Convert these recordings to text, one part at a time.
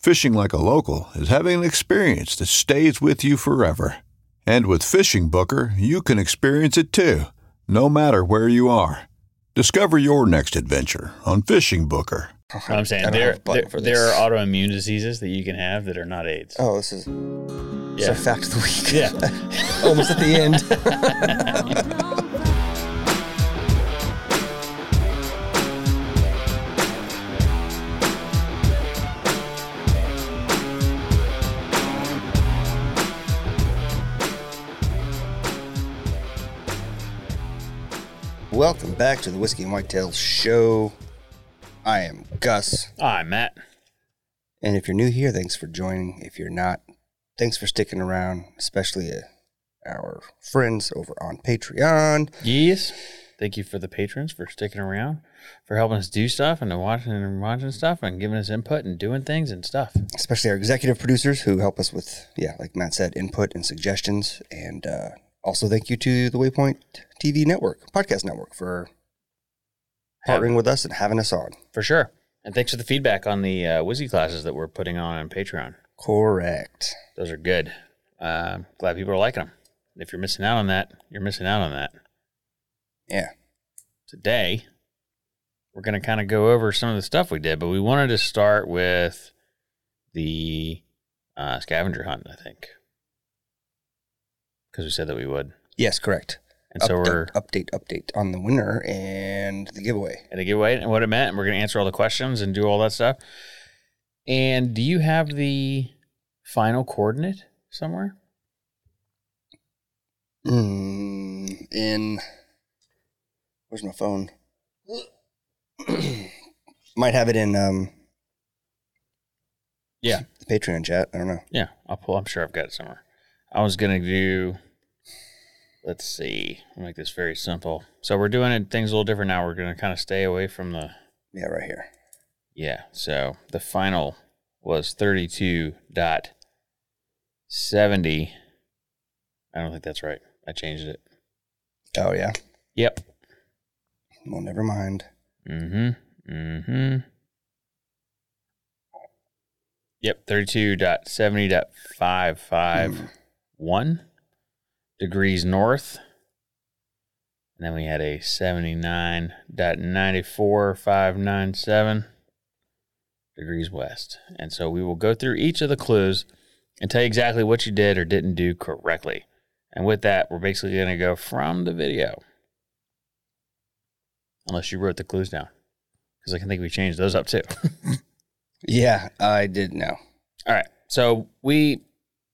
Fishing like a local is having an experience that stays with you forever. And with Fishing Booker, you can experience it too, no matter where you are. Discover your next adventure on Fishing Booker. What I'm saying there, have a button there, there are autoimmune diseases that you can have that are not AIDS. Oh, this is it's Yeah. fact of the week. Yeah. Almost at the end. Welcome back to the Whiskey and Whitetail Show. I am Gus. I'm Matt. And if you're new here, thanks for joining. If you're not, thanks for sticking around, especially uh, our friends over on Patreon. Yes. Thank you for the patrons for sticking around, for helping us do stuff and watching and watching stuff and giving us input and doing things and stuff. especially our executive producers who help us with, yeah, like Matt said, input and suggestions. And uh, also thank you to the Waypoint TV Network, podcast network, for partnering with us and having us on. For sure. And thanks for the feedback on the uh, Whiskey classes that we're putting on on Patreon. Correct. Those are good. Uh, glad people are liking them. If you're missing out on that, you're missing out on that. Yeah. Today, we're going to kind of go over some of the stuff we did, but we wanted to start with the uh, scavenger hunt, I think. Because we said that we would. Yes, correct. And so update, we're update, update on the winner and the giveaway. and the giveaway and what it meant, and we're going to answer all the questions and do all that stuff. And do you have the final coordinate somewhere? Mm, in where's my phone? Might have it in um Yeah. the Patreon chat. I don't know. Yeah, I'll pull. I'm sure I've got it somewhere. I was gonna do. Let's see. I'll make this very simple. So we're doing it, things a little different now. We're gonna kind of stay away from the. Yeah, right here. Yeah. So the final was thirty-two dot seventy. I don't think that's right. I changed it. Oh yeah. Yep. Well, never mind. Mm-hmm. Mm-hmm. Yep. Thirty-two dot seventy dot five five one degrees north. And then we had a seventy-nine dot ninety-four five nine seven degrees west. And so we will go through each of the clues and tell you exactly what you did or didn't do correctly. And with that, we're basically going to go from the video. Unless you wrote the clues down. Because I can think we changed those up too. Yeah, I did know. All right. So we,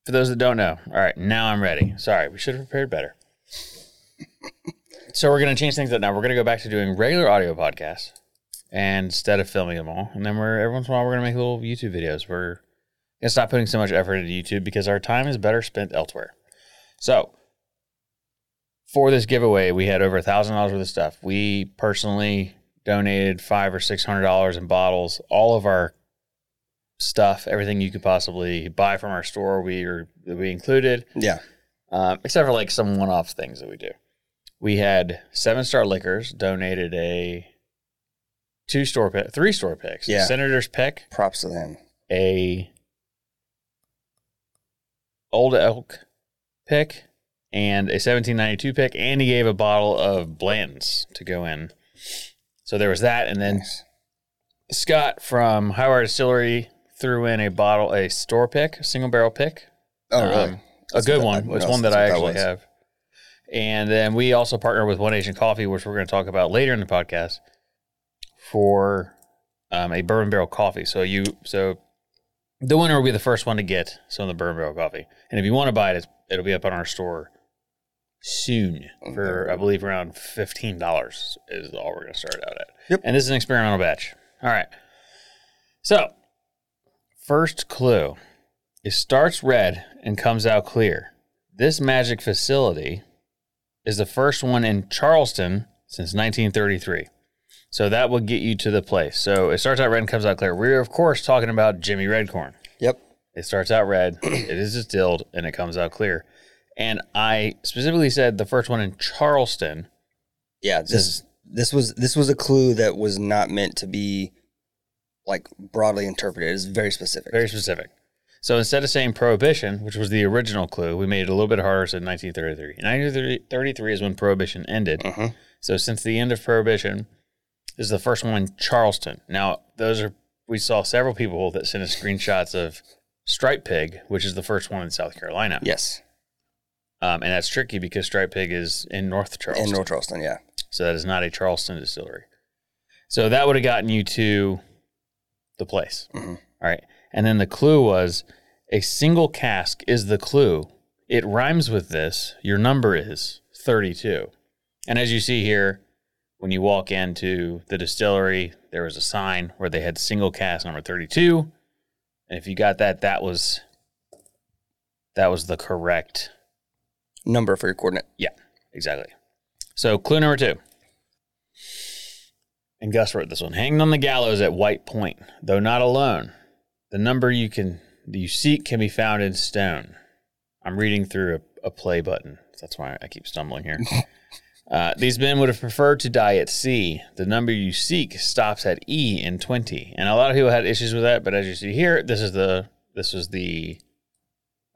for those that don't know, all right, now I'm ready. Sorry, we should have prepared better. so we're going to change things up now. We're going to go back to doing regular audio podcasts and instead of filming them all. And then we're, every once in a while, we're going to make little YouTube videos. We're going to stop putting so much effort into YouTube because our time is better spent elsewhere. So for this giveaway, we had over a thousand dollars worth of stuff. We personally donated five or six hundred dollars in bottles. All of our stuff, everything you could possibly buy from our store, we are we included. Yeah. um, except for like some one-off things that we do. We had Seven Star Liquors donated a two store pick, three store picks. Yeah. Senator's pick, Props to them. a Old Elk pick, and a 1792 pick, and he gave a bottle of Blanton's to go in. So there was that, and then Nice. Scott from Highwire Distillery threw in a bottle, a store pick, single barrel pick. Oh, really? Um, a good one. It's one that I actually was. have. And then we also partner with One Nation Coffee, which we're going to talk about later in the podcast, for um, a bourbon barrel coffee. So you, so the winner will be the first one to get some of the bourbon barrel coffee. And if you want to buy it, it's, it'll be up on our store soon for I believe around fifteen dollars is all we're going to start out at. Yep. And this is an experimental batch. All right. So first clue. It starts red and comes out clear. This magic facility is the first one in Charleston since 1933. So that will get you to the place. So it starts out red and comes out clear. We're, of course, talking about Jimmy Redcorn. Yep. It starts out red, it is distilled, and it comes out clear. And I specifically said the first one in Charleston. Yeah. This this was this was a clue that was not meant to be like broadly interpreted. It's very specific. Very specific. So instead of saying prohibition, which was the original clue, we made it a little bit harder, So 1933. 1933 is when prohibition ended. Mhm. So since the end of prohibition, this is the first one in Charleston. Now, those are we saw several people that sent us screenshots of Striped Pig, which is the first one in South Carolina. Yes. Um, and that's tricky because Striped Pig is in North Charleston. In North Charleston, yeah. So that is not a Charleston distillery. So that would have gotten you to the place. Mhm. All right. And then the clue was a single cask is the clue. It rhymes with this. Your number is 32. And as you see here, when you walk into the distillery, there was a sign where they had single cask number 32. And if you got that, that was that was the correct Number for your coordinate. yeah, exactly. So clue number two. And Gus wrote this one. Hanged on the gallows at White Point, though not alone. The number you can you seek can be found in stone. I'm reading through a, a play button. So That's why I keep stumbling here. Uh, these men would have preferred to die at sea. The number you seek stops at E in 20. And a lot of people had issues with that, but as you see here, this is the this was the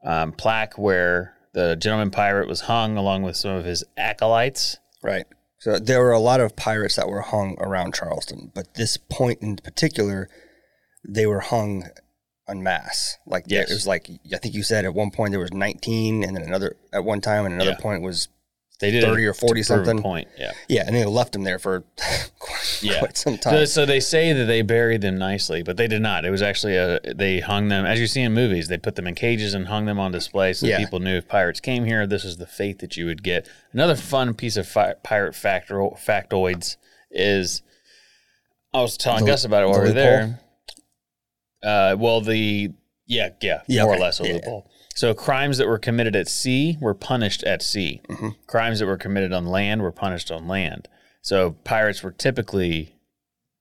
um, plaque where the gentleman pirate was hung along with some of his acolytes. Right. So there were a lot of pirates that were hung around Charleston, but this point in particular, they were hung en masse. Like Yes. it was like I think you said at one point there was 19, and then another at one time, and another Yeah. point was They did 30 or 40 to prove a something. point. Yeah. yeah, and they left them there for quite, Yeah. quite some So, time. so they say that they buried them nicely, but they did not. It was actually a they hung them as you see in movies. They put them in cages and hung them on display so Yeah. people knew if pirates came here, this is the fate that you would get. Another fun piece of fi- pirate factor- factoids is I was telling The- Gus about it while we were there. Uh, well, the yeah, yeah, Yeah, more okay. or less a Yeah, loophole. So crimes that were committed at sea were punished at sea. Mm-hmm. Crimes that were committed on land were punished on land. So pirates were typically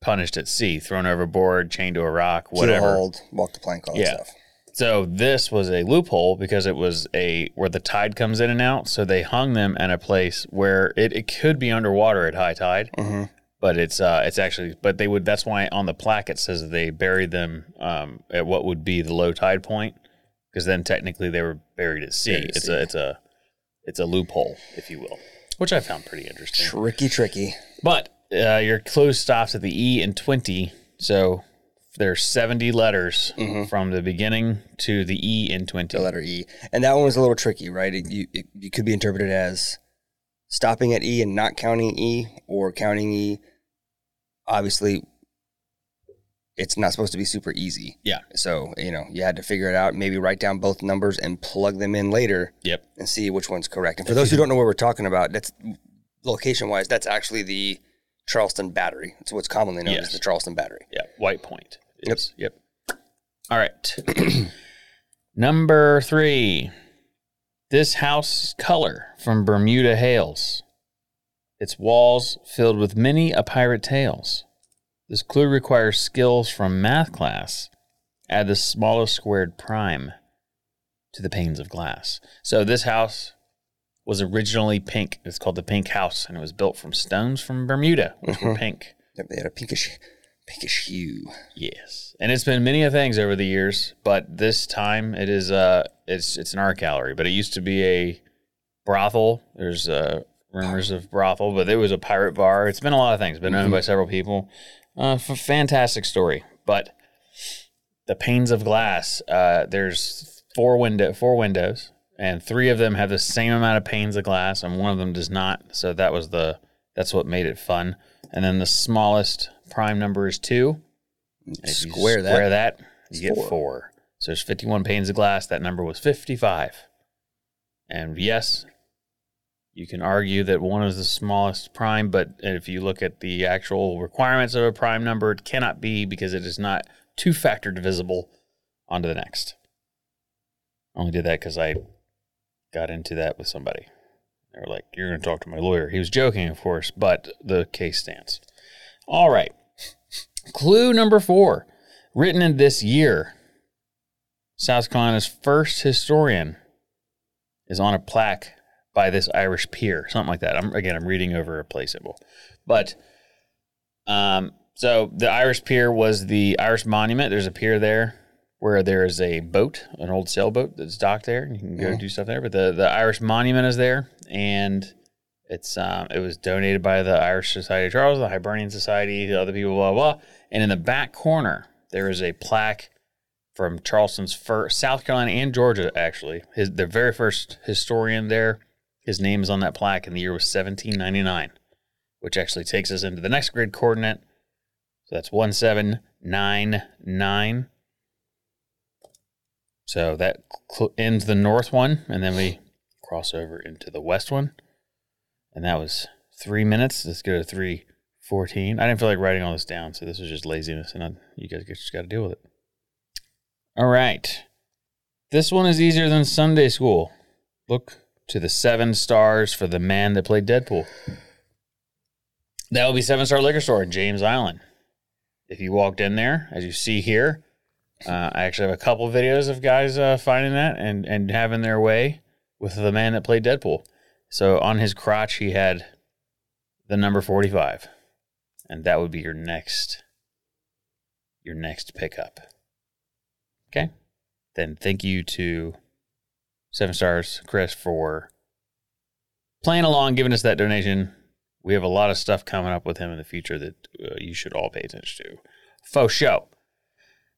punished at sea, thrown overboard, chained to a rock, whatever. Walk the plank, all that Yeah. stuff. So this was a loophole because it was a where the tide comes in and out. So they hung them at a place where it, it could be underwater at high tide, hmm but it's uh it's actually but they would that's why on the plaque it says that they buried them um at what would be the low tide point because then technically they were buried at sea. Buried at it's sea. a it's a it's a loophole if you will, which I found pretty interesting. Tricky, tricky. But uh, your clue stops at the E in 20. So there's 70 letters from the beginning to the E in 20. the letter E. And that one was a little tricky, right? It, you, it, it could be interpreted as stopping at E and not counting E or counting E. Obviously, it's not supposed to be super easy. Yeah. So, you know, you had to figure it out, maybe write down both numbers and plug them in later Yep. and see which one's correct. And for those who don't know what we're talking about, that's location wise, that's actually the Charleston Battery. It's what's commonly known Yes. as the Charleston Battery. Yeah. White Point. Yep. Yep. All right. Number three. This house color from Bermuda Hales. Its walls filled with many a pirate tales. This clue requires skills from math class. Add the smallest squared prime to the panes of glass. So this house was originally pink. It's called the Pink House, and it was built from stones from Bermuda, which were pink. Yep, They had a pinkish, pinkish hue. Yes, and it's been many things over the years, but this time it is uh it's it's an art gallery. But it used to be a brothel. There's uh rumors of brothel, but it was a pirate bar. It's been a lot of things. Been owned by several people. Uh, f- fantastic story, but the panes of glass. Uh, there's four window four windows, and three of them have the same amount of panes of glass, and one of them does not. So that was the that's what made it fun. And then the smallest prime number is two. You Square that. Square that. You get Four. four. So there's 51 panes of glass. That number was 55. And yes, you can argue that one is the smallest prime, but if you look at the actual requirements of a prime number, it cannot be because it is not two factor divisible onto the next. I only did that because I got into that with somebody. They were like, You're going to talk to my lawyer. He was joking, of course, but the case stands. All right. Clue number four, written in this year. South Carolina's first historian is on a plaque by this Irish pier, something like that. I'm again, I'm reading over a play symbol, but um, so the Irish pier was the Irish monument. There's a pier there where there is a boat, an old sailboat that's docked there, and you can go do stuff there. But the the Irish monument is there, and it's um, it was donated by the Irish Society of Charles, the Hibernian Society, the other people, blah blah. And in the back corner, there is a plaque from Charleston's first South Carolina and Georgia, actually. His the very first historian there. His name is on that plaque, and the year was 1799, which actually takes us into the next grid coordinate. So that's 1799. So that cl- ends the north one, and then we cross over into the west one. And that was three minutes. Let's go to 314. I didn't feel like writing all this down, so this was just laziness, and I, you guys just got to deal with it. All right. This one is easier than Sunday school. Look to the seven stars for the man that played Deadpool. That would be Seven Star Liquor Store in James Island. If you walked in there, as you see here, uh, I actually have a couple videos of guys uh, finding that and, and having their way with the man that played Deadpool. So on his crotch, he had the number 45. And that would be your next your next pickup. Okay? Then thank you to Seven Stars Chris for playing along, giving us that donation. We have a lot of stuff coming up with him in the future that uh, you should all pay attention to. Faux show.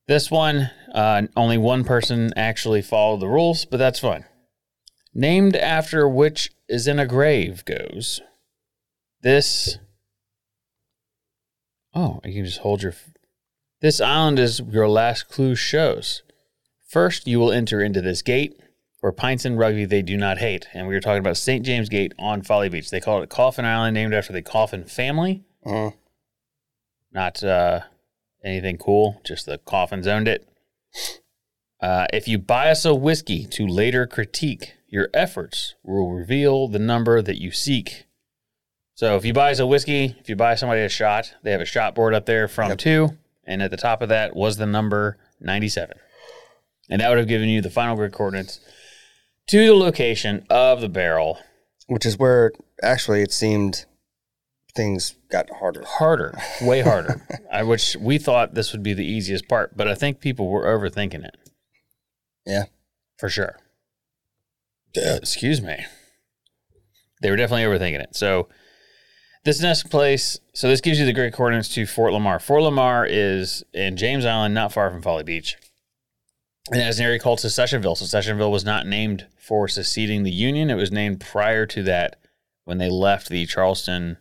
This one, uh, only one person actually followed the rules, but that's fine. Named after which is in a grave goes. This. Oh, you can just hold your. This island is your last clue shows. First, you will enter into this gate where pints and rugby they do not hate. And we were talking about St. James Gate on Folly Beach. They call it Coffin Island, named after the Coffin family. Uh, Not uh, anything cool, just the Coffins owned it. Uh, if you buy us a whiskey to later critique, your efforts will reveal the number that you seek. So if you buy us a whiskey, if you buy somebody a shot, they have a shot board up there from Yep. two, and at the top of that was the number 97. And that would have given you the final grid coordinates to the location of the barrel. which is where actually it seemed things got harder. Harder, way harder. I which we thought this would be the easiest part, but I think people were overthinking it. Yeah. For sure. Excuse me. They were definitely overthinking it. So this next place, so this gives you the great coordinates to Fort Lamar. Fort Lamar is in James Island, not far from Folly Beach. And has an area called Secessionville. Secessionville was not named for seceding the Union. It was named prior to that when they left the Charleston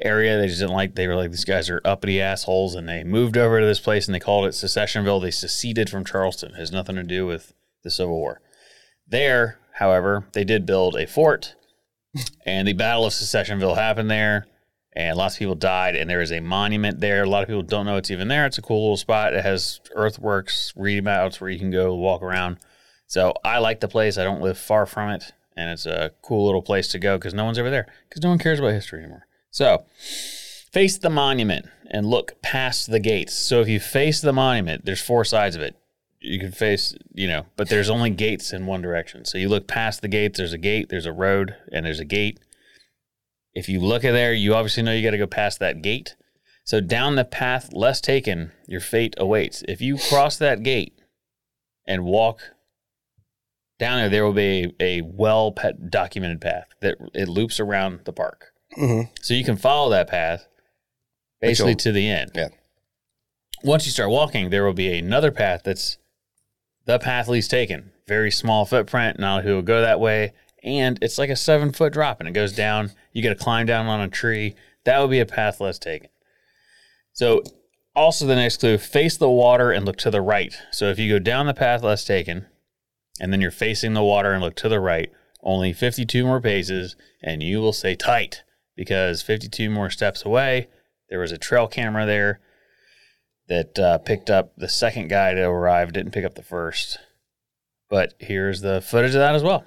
area. They just didn't like, they were like, these guys are uppity assholes. And they moved over to this place and they called it Secessionville. They seceded from Charleston. It has nothing to do with the Civil War. There, however, they did build a fort and the Battle of Secessionville happened there, and lots of people died. And there is a monument there. A lot of people don't know it's even there. It's a cool little spot. It has earthworks, redoubts where you can go walk around. So I like the place. I don't live far from it, and it's a cool little place to go because no one's ever there because no one cares about history anymore. So face the monument and look past the gates. So if you face the monument, there's four sides of it. you can face, you know, but there's only gates in one direction. So you look past the gates, there's a gate, there's a road, and there's a gate. If you look at there, you obviously know you got to go past that gate. So down the path less taken, your fate awaits. If you cross that gate and walk down there, there will be a, a well documented path that it loops around the park. Mhm. So you can follow that path basically to the end. Yeah. Once you start walking, there will be another path that's the path least taken. Very small footprint, not who will go that way. And it's like a seven foot drop and it goes down. You got to climb down on a tree. That would be a path less taken. So, also the next clue face the water and look to the right. So, if you go down the path less taken and then you're facing the water and look to the right, only 52 more paces and you will say tight because 52 more steps away, there was a trail camera there that uh, picked up the second guy to arrive, didn't pick up the first. But here's the footage of that as well.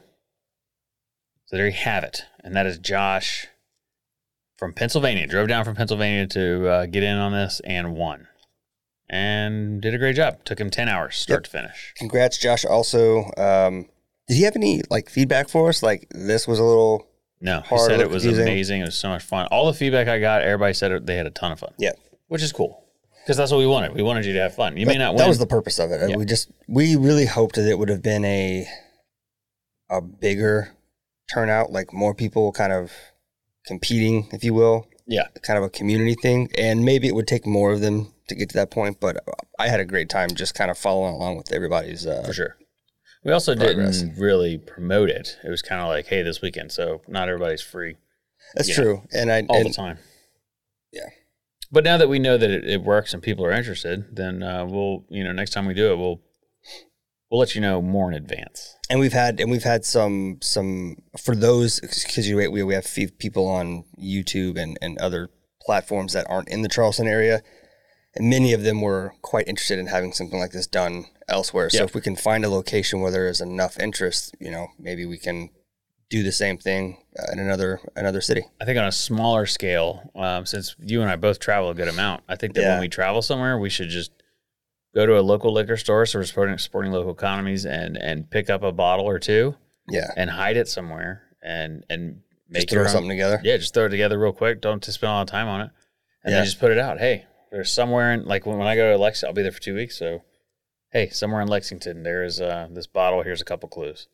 So there you have it. And that is Josh from Pennsylvania. Drove down from Pennsylvania to uh, get in on this and won. And did a great job. Took him 10 hours, start Yep. to finish. Congrats, Josh. Also, um, did he have any like feedback for us? Like this was a little No, he Hard, said it was confusing. amazing. It was so much fun. All the feedback I got, everybody said it, they had a ton of fun, yeah. which is cool. Because that's what we wanted. We wanted you to have fun. You may That- not win. That was the purpose of it. Yeah. We just we really hoped that it would have been a a bigger turnout, like more people kind of competing, if you will, yeah. kind of a community thing, and maybe it would take more of them to get to that point. But I had a great time just kind of following along with everybody's. Uh, for sure. We also Progress. didn't really promote it. It was kind of like, hey, this weekend, so not everybody's free That's true, and I all and, the time. Yeah. But now that we know that it, it works and people are interested, then uh, we'll, you know, next time we do it, we'll we'll let you know more in advance. And we've had and we've had some some for those because you we we have few people on YouTube and and other platforms that aren't in the Charleston area, and many of them were quite interested in having something like this done elsewhere. So if we can find a location where there is enough interest, you know, maybe we can do the same thing uh, in another another city. I think on a smaller scale, um, since you and I both travel a good amount, I think that Yeah. when we travel somewhere, we should just go to a local liquor store, so we're supporting, supporting local economies, and and pick up a bottle or two Yeah, and hide it somewhere and and make just throw own- something together. Yeah, just throw it together real quick. Don't to spend a lot of time on it, and Yeah. then just put it out. Hey, there's somewhere in like when, when I go to Lexington, I'll be there for two weeks. So, hey, somewhere in Lexington, there is uh, this bottle. Here's a couple clues.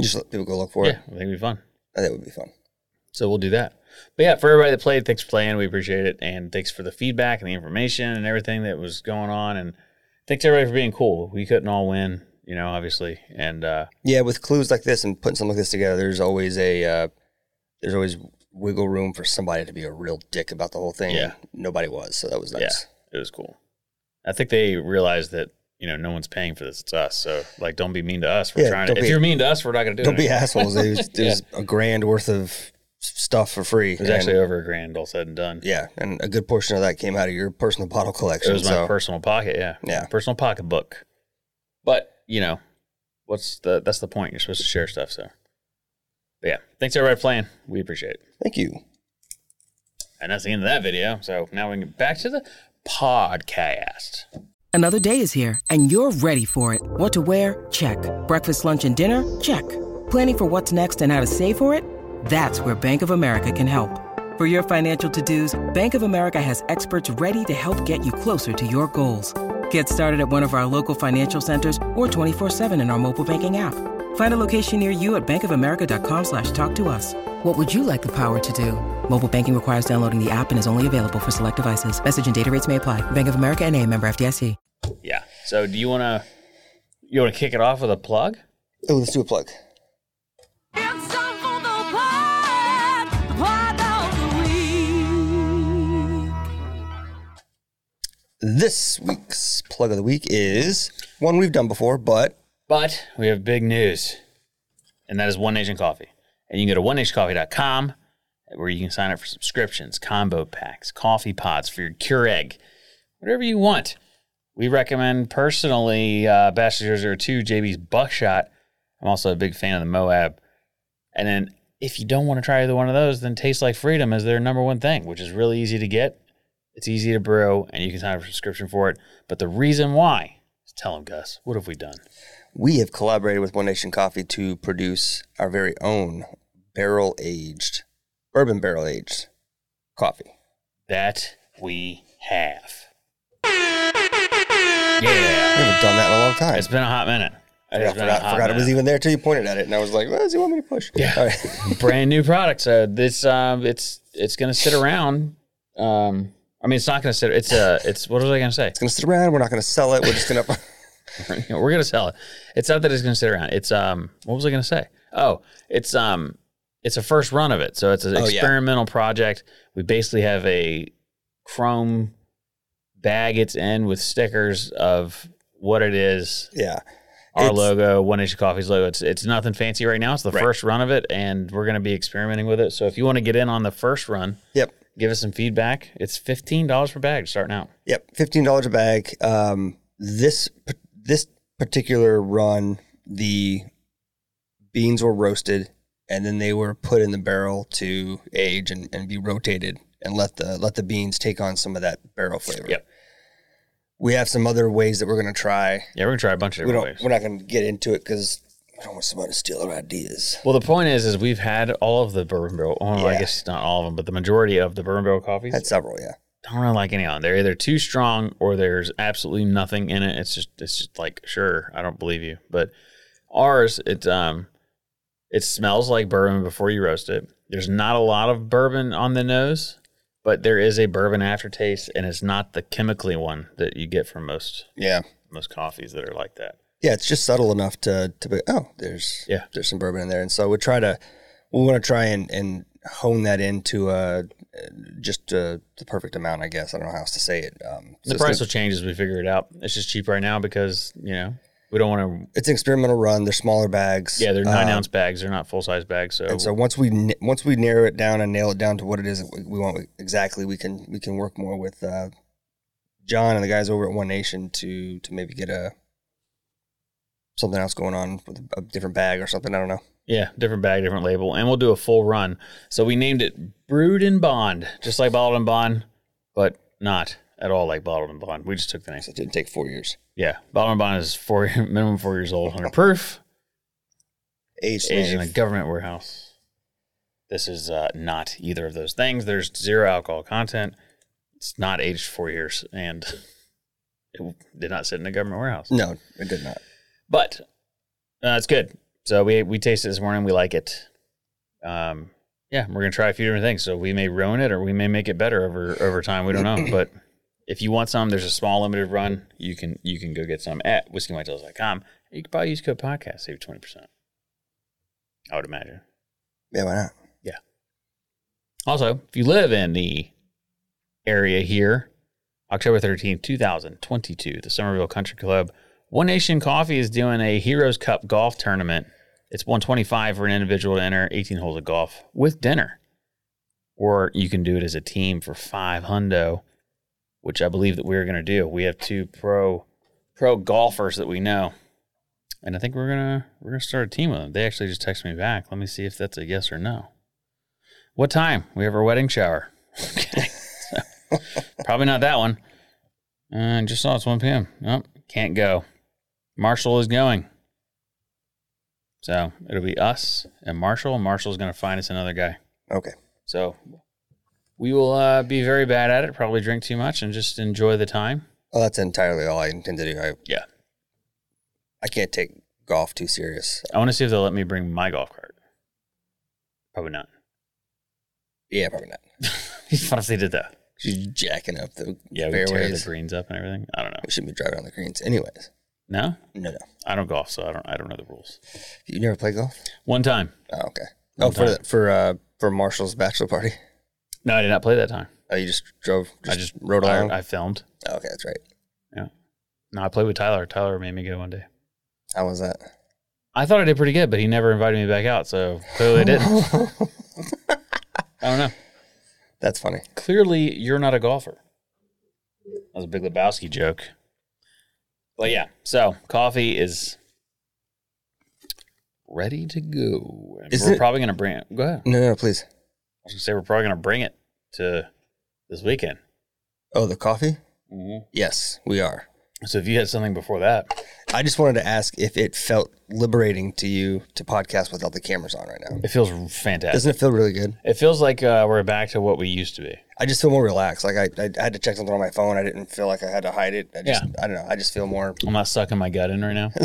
Just let people go look for yeah, it. I think it'd be fun. I think it would be fun. So we'll do that. But yeah, for everybody that played, thanks for playing. We appreciate it, and thanks for the feedback and the information and everything that was going on. And thanks to everybody for being cool. We couldn't all win, you know, obviously, and uh, Yeah, with clues like this and putting something like this together, there's always a uh, there's always wiggle room for somebody to be a real dick about the whole thing. Yeah. nobody was, so that was nice. Yeah, it was cool. I think they realized that you know no one's paying for this; it's us. So like, don't be mean to us. We're Yeah, trying to. If you're mean to us, we're not going to do it. Don't it. be assholes. It was, it was a grand worth of stuff for free. It was And- actually over a grand, all said and done. yeah, and a good portion of that came out of your personal bottle collection. It collection. was my so personal pocket, yeah, Yeah. Personal pocketbook. But you know, what's the that's the point? You're supposed to share stuff. So, but yeah, thanks everybody for playing. We appreciate it. thank you. And that's the end of that video. So now we can get back to the podcast. Another day is here, and you're ready for it. What to wear? Check. Breakfast, lunch, and dinner? Check. Planning for what's next and how to save for it? That's where Bank of America can help. For your financial to-dos, Bank of America has experts ready to help get you closer to your goals. Get started at one of our local financial centers or 24-7 in our mobile banking app. Find a location near you at bankofamerica.com slash talk to us. What would you like the power to do? Mobile banking requires downloading the app and is only available for select devices. Message and data rates may apply. Bank of America and a member FDIC. Yeah. So do you want to you want to kick it off with a plug? Oh, let's do a plug. This week's plug of the week is one we've done before, but But we have big news, and that is One Nation Coffee. And you can go to onenationcoffee.com where you can sign up for subscriptions, combo packs, coffee pods for your Keurig, whatever you want. We recommend personally uh, Bachelor 002, JB's Buckshot. I'm also a big fan of the Moab. And then if you don't want to try either one of those, then Taste Like Freedom is their number one thing, which is really easy to get. It's easy to brew, and you can sign up for a subscription for it. But the reason why is Tell them, Gus. What have we done? We have collaborated with One Nation Coffee to produce our very own barrel aged, bourbon barrel aged coffee. That we have. Yeah. We haven't done that in a long time. It's been a hot minute. I forgot, forgot it was even there till you pointed at it, and I was like, "What does he want me to push?" Yeah. All right. brand new product. So this um it's it's gonna sit around. Um I mean it's not gonna sit it's uh it's what was I gonna say? It's gonna sit around. We're not gonna sell it. We're just gonna. We're gonna sell it. It's not that it's gonna sit around. It's um what was I gonna say? Oh, it's um it's a first run of it. So it's an Oh, yeah. experimental project. We basically have a chrome bag it's in with stickers of what it is, yeah. our It's- logo, One Nation Coffee's logo. It's it's nothing fancy right now. It's the Right. first run of it, and we're going to be experimenting with it. So if you want to get in on the first run, Yep. Give us some feedback. It's fifteen dollars per bag starting out. Yep, fifteen dollars a bag. Um, this this particular run, the beans were roasted, and then they were put in the barrel to age and, and be rotated, and let the let the beans take on some of that barrel flavor. Yep. We have some other ways that we're gonna try. Yeah, we're gonna try a bunch of We different don't. ways. We're not gonna get into it because I don't want somebody to steal our ideas. Well, the point is, is we've had all of the bourbon barrel. Well, I guess not all of them, but the majority of the bourbon barrel coffees. Had several, yeah. don't really like any of them. They're either too strong or there's absolutely nothing in it. It's just it's just like sure, I don't believe you. But ours, it um it smells like bourbon before you roast it. There's not a lot of bourbon on the nose, but there is a bourbon aftertaste, and it's not the chemically one that you get from most Yeah. most coffees that are like that. Yeah, it's just subtle enough to to be oh, there's Yeah. there's some bourbon in there, and so we try to we want to try and and hone that into uh just uh, the perfect amount, I guess. I don't know how else to say it. Um, so The price will change as we figure it out. It's just cheap right now because you know we don't want to. it's an experimental run. They're smaller bags. Yeah, they're nine Um, ounce bags. They're not full size bags. So, And so once we once we narrow it down and nail it down to what it is we- we want exactly, we can we can work more with uh, John and the guys over at One Nation to to maybe get a something else going on with a different bag or something. I don't know. Yeah, different bag, different label, and we'll do a full run. So we named it Brewed in Bond, just like Bottled in Bond, but not at all like Bottled in Bond. We just took the name. So it didn't take four years. Yeah, Bottled in Bond is four minimum four years old, hundred proof, Aged, aged in a government warehouse. This is uh, not either of those things. There's zero alcohol content. It's not aged four years, and it did not sit in a government warehouse. No, it did not. But uh, it's good. So we we tasted it this morning. We like it. Um, yeah, we're gonna try a few different things. So we may ruin it, or we may make it better over over time. We don't know. but if you want some, there's a small limited run. You can you can go get some at whiskeyandwhitetails.com. You can probably use code podcast save twenty percent. I would imagine. Yeah, why not? Yeah. Also, if you live in the area here, October 13th, 2022, the Summerville Country Club, One Nation Coffee is doing a Heroes Cup golf tournament. It's 125 for an individual to enter, 18 holes of golf with dinner. Or you can do it as a team for five hundo, which I believe that we're going to do. We have two pro pro golfers that we know. And I think we're gonna we're gonna start a team with them. They actually just texted me back. Let me see if that's a yes or no. What time? We have our wedding shower. Okay. So, probably not that one. Uh, just saw it's 1 p.m. Nope, can't go. Marshall is going. So it'll be us and Marshall. Marshall's going to find us another guy. Okay. So we will uh, be very bad at it, probably drink too much and just enjoy the time. Well, that's entirely all I intend to do. I Yeah. I can't take golf too serious. I want to see if they'll let me bring my golf cart. Probably not. Yeah, probably not. what if they did that? She's jacking up the Yeah, we tear the fairways. greens up and everything. I don't know. We shouldn't be driving on the greens, anyways. No, No, no. I don't golf, so I don't. I don't know the rules. You never play golf? One time. Oh, okay. One Oh, for the, for uh for Marshall's bachelor party. No, I did not play that time. Oh, you just drove. Just I just rode I. I filmed. oh, okay, that's right. Yeah. No, I played with Tyler. Tyler made me go one day. How was that? I thought I did pretty good, but he never invited me back out, so clearly I didn't. I don't know. That's funny. Clearly, you're not a golfer. That was a big Lebowski joke. But yeah, so coffee is ready to go. And Is we're it- probably going to bring it. Go ahead. No, no, please. was going to say we're probably going to bring it to this weekend. Oh, the coffee? Mm-hmm. Yes, we are. So if you had something before that, I just wanted to ask if it felt liberating to you to podcast without the cameras on right now. it feels fantastic. Doesn't it feel really good? It feels like uh, we're back to what we used to be. I just feel more relaxed. Like I, I, I had to check something on my phone. I didn't feel like I had to hide it. I just, Yeah. I don't know. I just feel more. I'm not sucking my gut in right now.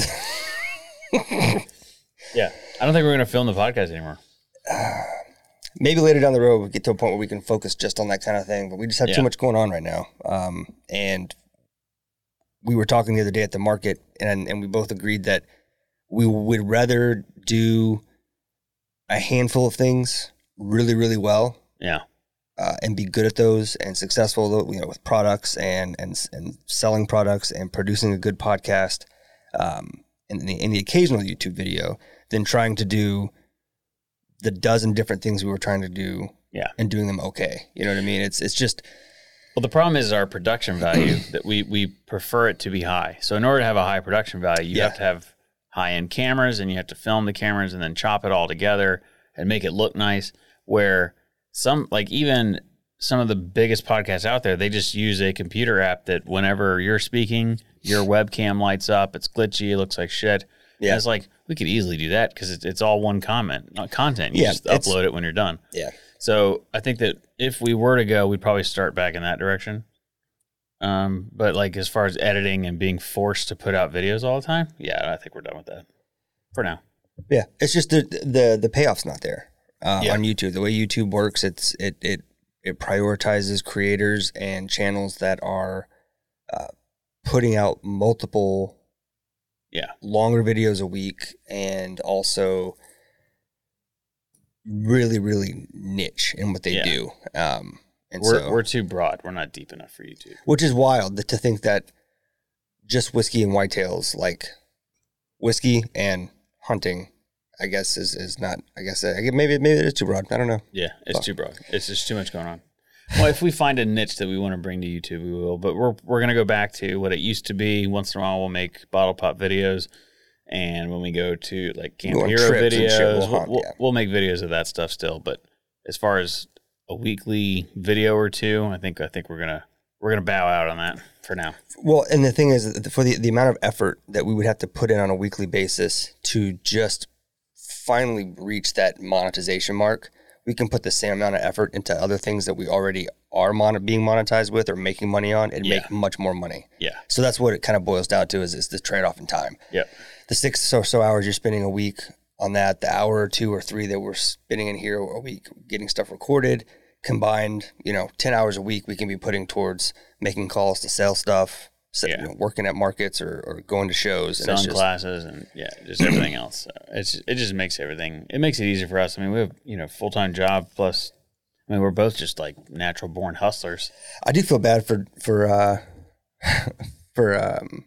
yeah, I don't think we're gonna film the podcast anymore. Maybe later down the road we get to a point where we can focus just on that kind of thing. But we just have Yeah. too much going on right now. Um, and we were talking the other day at the market, and and we both agreed that we would rather do a handful of things really, really well Yeah, uh, and be good at those and successful, you know, with products and and and selling products and producing a good podcast, um, and the, and the occasional YouTube video, than trying to do the dozen different things we were trying to do yeah. and doing them okay. You know what I mean? It's it's just Well, the problem is our production value that we we prefer it to be high. So in order to have a high production value, you Yeah. have to have high end cameras, and you have to film the cameras and then chop it all together and make it look nice. Where some like even some of the biggest podcasts out there, they just use a computer app that whenever you're speaking, your webcam lights up. It's glitchy. It looks like shit. Yeah. And it's like we could easily do that because it's, it's all one comment, not content. You Yeah, just upload it when you're done. yeah. So I think that if we were to go, we'd probably start back in that direction. Um, but like as far as editing and being forced to put out videos all the time, yeah, I think we're done with that for now. Yeah, it's just the the the payoff's not there uh, Yeah. on YouTube. The way YouTube works, it's it it it prioritizes creators and channels that are uh, putting out multiple Yeah, longer videos a week and also really really niche in what they Yeah. do. Um, and we're so, we're too broad. We're not deep enough for YouTube. which is wild to think that just whiskey and whitetails like whiskey and hunting i guess is, is not i guess I maybe maybe it is too broad i don't know Yeah, it's Fuck. too broad. It's just too much going on. Well, if we find a niche that we want to bring to YouTube, we will. But we're we're gonna go back to what it used to be. Once in a while, we'll make bottle pop videos, and when we go to like Camp Hero videos, shit, we'll we'll, hunt, we'll, yeah. we'll make videos of that stuff still. But as far as a weekly video or two, I think I think we're gonna we're gonna bow out on that for now. well and the thing is for the, the amount of effort that we would have to put in on a weekly basis to just finally reach that monetization mark we can put the same amount of effort into other things that we already are mon- being monetized with or making money on and Yeah. make much more money Yeah. so that's what it kind of boils down to is, is the trade-off in time Yep. The six or so hours you're spending a week on that, the hour or two or three that we're spending in here a week getting stuff recorded, combined, you know, 10 hours a week we can be putting towards making calls to sell stuff, so, Yeah. you know, working at markets or, or going to shows. And just, classes and yeah, just everything else. So it's it just makes everything it makes it easier for us. I mean, we have you know full time job plus. I mean, we're both just like natural born hustlers. I do feel bad for, for, uh, for, um,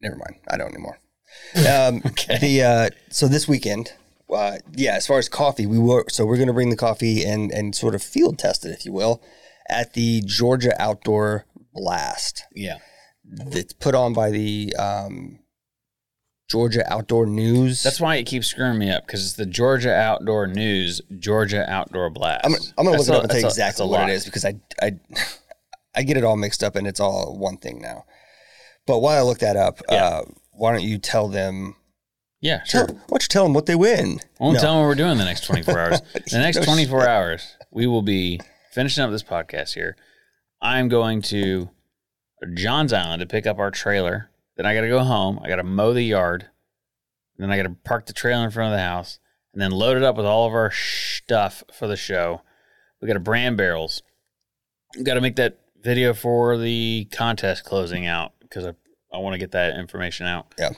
never mind. I don't anymore. Um, The uh, so this weekend, uh, yeah. As far as coffee, we were so we're going to bring the coffee and and sort of field test it, if you will, at the Georgia Outdoor Blast. Yeah, It's put on by the um, Georgia Outdoor News. that's why it keeps screwing me up because it's the Georgia Outdoor News, Georgia Outdoor Blast. I'm, I'm going to That's look it up and tell you that's that's exactly what lot. it is because I I I get it all mixed up and it's all one thing now. But while I look that up, Yeah. uh, why don't you tell them? Yeah, Tell, sure. why don't you tell them what they win? I won't No. tell them what we're doing the next 24 hours. The next 24 shit. hours, we will be finishing up this podcast here. I'm going to John's Island to pick up our trailer. Then I got to go home. I got to mow the yard. Then I got to park the trailer in front of the house and then load it up with all of our stuff for the show. We got to brand barrels. We got to make that video for the contest closing out because I, I want to get that information out Yeah.